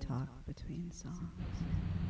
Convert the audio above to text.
Talk between songs.